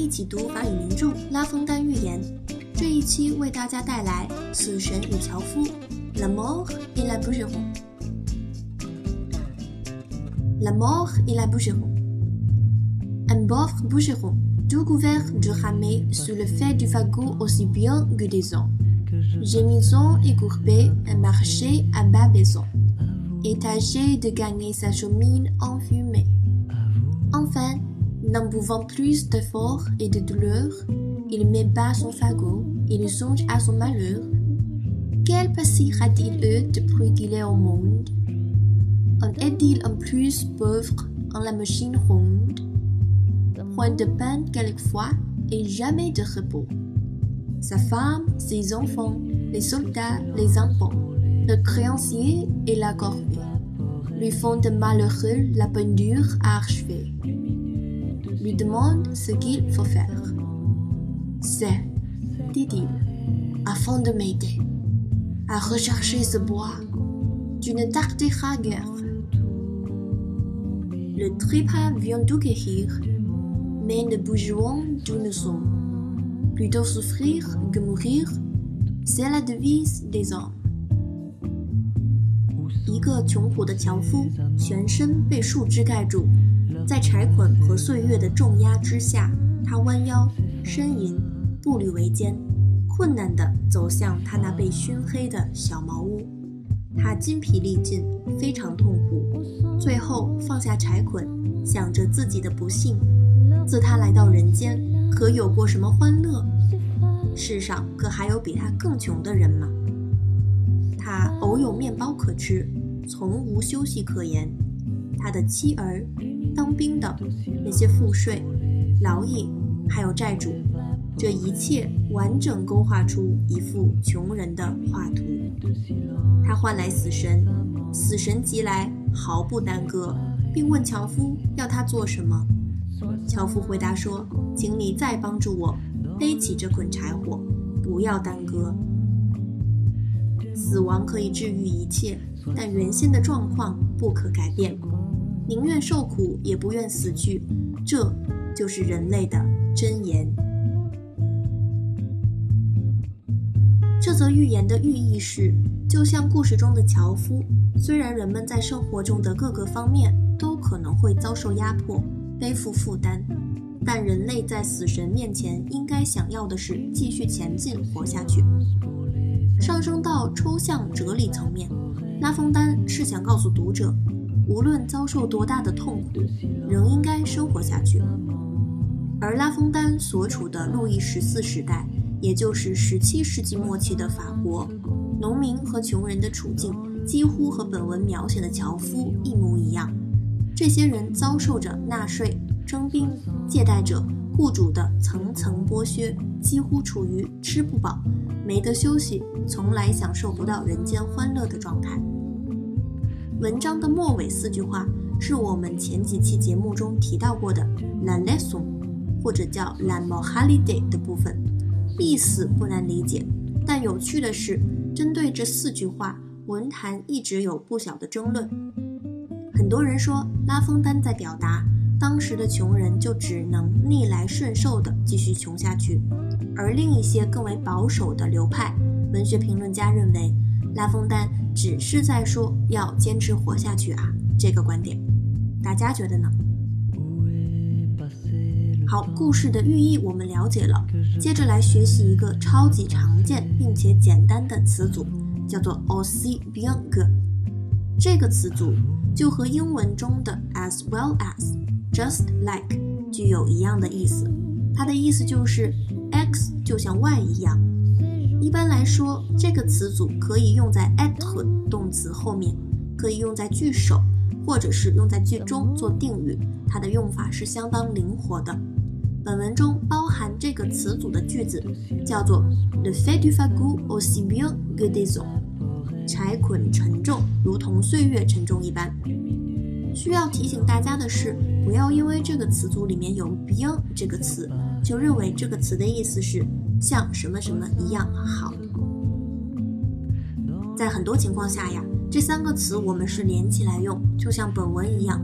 一起读法语名著《拉封丹寓言》。这一期为大家带来《死神与樵夫》（La mort et la boucheron）。La mort et la boucheron. Un pauvre boucheron, tout couvert de ramets sous le fait du fagot aussi bien que des hommes. Gémissant et courbé, marchait à bas baisant, et tâchait de gagner sa chemine enfumée. Enfin, n'en pouvant plus d'efforts et de douleur, il met bas son fagot, il songe à son malheur. Quel passera-t-il eux depuis qu'il est au monde? En est-il en plus pauvre en la machine ronde? Point de pain quelquefois et jamais de repos. Sa femme, ses enfants, les soldats, les enfants, le créancier et la corvée lui font de malheureux la pendure à achever Lui demande ce qu'il faut faire. C'est, dit-il, afin de m'aider à rechercher ce bois, tu ne tarderas guère. Le trépas vient tout guérir, mais ne bougerons d'où nous sommes. Plutôt souffrir que mourir, c'est la devise des hommes. 一个穷苦的樵夫，全身被树枝盖住， 在柴捆和岁月的重压之下，他弯腰呻吟，步履维艰，困难地走向他那被熏黑的小茅屋。他筋疲力尽，非常痛苦，最后放下柴捆，想着自己的不幸。自他来到人间，可有过什么欢乐？世上可还有比他更穷的人吗？他偶有面包可吃，从无休息可言。他的妻儿、当兵的那些赋税、劳役，还有债主，这一切完整勾画出一幅穷人的画图。他唤来死神，死神即来，毫不耽搁，并问樵夫要他做什么。樵夫回答说：“请你再帮助我背起这捆柴火，不要耽搁。”死亡可以治愈一切，但原先的状况不可改变。宁愿受苦，也不愿死去，这就是人类的箴言。这则寓言的寓意是，就像故事中的樵夫，虽然人们在生活中的各个方面都可能会遭受压迫、背负负担，但人类在死神面前应该想要的是继续前进、活下去。上升到抽象哲理层面，拉封丹是想告诉读者，无论遭受多大的痛苦，仍应该生活下去。而拉封丹所处的路易十四时代。也就是十七世纪末期的法国，农民和穷人的处境几乎和本文描写的樵夫一模一样。这些人遭受着纳税、征兵、借贷者、雇主的层层剥削，几乎处于吃不饱、没得休息、从来享受不到人间欢乐的状态。文章的末尾四句话是我们前几期节目中提到过的 “la leçon”，或者叫 “la moralité” 的部分。意思不难理解，但有趣的是，针对这四句话，文坛一直有不小的争论。很多人说拉封丹在表达当时的穷人就只能逆来顺受地继续穷下去，而另一些更为保守的流派文学评论家认为拉封丹只是在说要坚持活下去啊这个观点，大家觉得呢？好，故事的寓意我们了解了，接着来学习一个超级常见并且简单的词组，叫做 o s i b i a n g。这个词组就和英文中的 as well as、just like 具有一样的意思。它的意思就是 x 就像 y 一样。一般来说，这个词组可以用在 at 动词后面，可以用在句首，或者是用在句中做定语。它的用法是相当灵活的。本文中包含这个词组的句子叫做 "Le fait du fagot aussi bien que des o n 柴捆沉重，如同岁月沉重一般。需要提醒大家的是，不要因为这个词组里面有 bien 这个词，就认为这个词的意思是像什么什么一样好。在很多情况下呀，这三个词我们是连起来用，就像本文一样；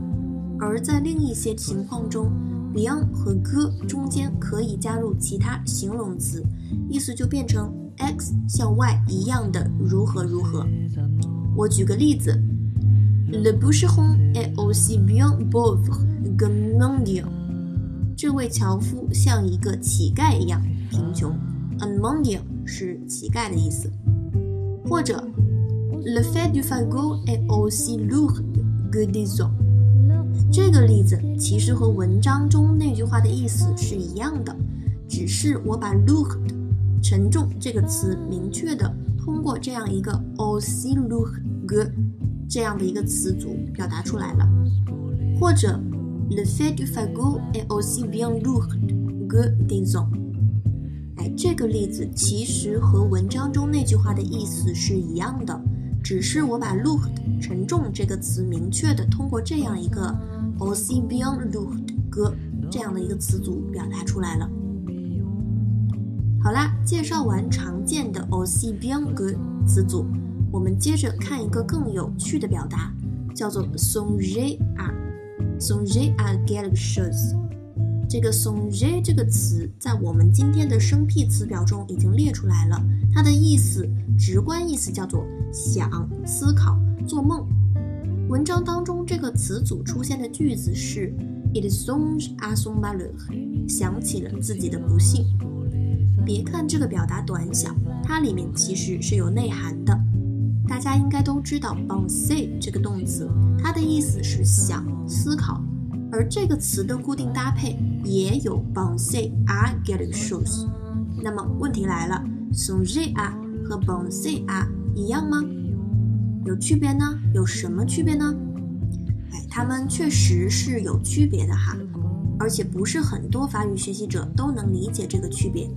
而在另一些情况中，，beyond 和 g 中间可以加入其他形容词，意思就变成 x 像 y 一样的如何如何。我举个例子，Le boucheron est aussi bien pauvre que mendiant。这位樵夫像一个乞丐一样贫穷。Un mendiant 是乞丐的意思。或者，Le fait du fagot est aussi lourd que des os。这个例子其实和文章中那句话的意思是一样的，只是我把 lourd 沉重这个词明确的通过这样一个 aussi lourd que 这样的一个词组表达出来了。或者，Le fait du fagot est aussi bien lourd que des os。哎，这个例子其实和文章中那句话的意思是一样的，只是我把 looked 沉重这个词明确的通过这样一个 aussi bien lourd que 这样的一个词组表达出来了。好啦，介绍完常见的 aussi bien que 词组，我们接着看一个更有趣的表达，叫做 songer à songer à quelque chose。这个 songer 这个词在我们今天的生僻词表中已经列出来了，它的意思直观意思叫做想、思考、做梦。文章当中这个词组出现的句子是 It songe a son m a l e 想起了自己的不幸。别看这个表达短小，它里面其实是有内涵的。大家应该都知道 penser 这个动词，它的意思是想、思考。而这个词的固定搭配也有 penser à quelque chose。那么问题来了，songer à 和 penser à 一样吗？有区别呢？有什么区别呢？哎，它们确实是有区别的哈，而且不是很多法语学习者都能理解这个区别。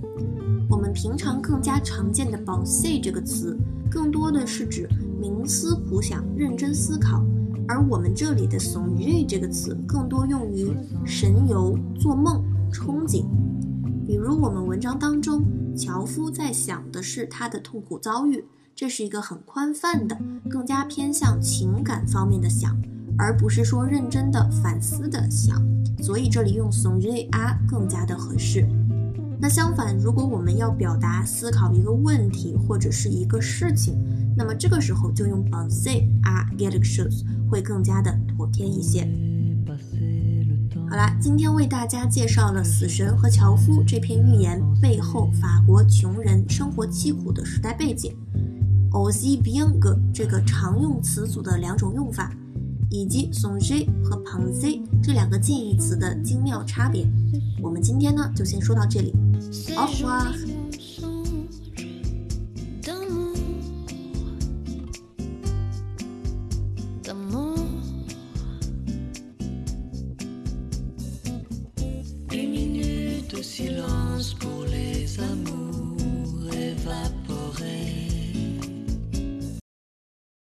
我们平常更加常见的 bonzei 这个词，更多的是指冥思苦想、认真思考。而我们这里的 songer 这个词更多用于神游、做梦、憧憬。比如我们文章当中，樵夫在想的是他的痛苦遭遇，这是一个很宽泛的，更加偏向情感方面的想，而不是说认真的反思的想。所以这里用 songre 更加的合适。那相反，如果我们要表达思考一个问题或者是一个事情，那么这个时候就用 penser à quelque chose 会更加的妥帖一些。好啦，今天为大家介绍了《死神和樵夫》这篇寓言背后法国穷人生活凄苦的时代背景，aussi bien que 这个常用词组的两种用法，以及 s o n g e 和 penser 这两个近义词的精妙差别。我们今天呢就先说到这里，au revoir。со мной.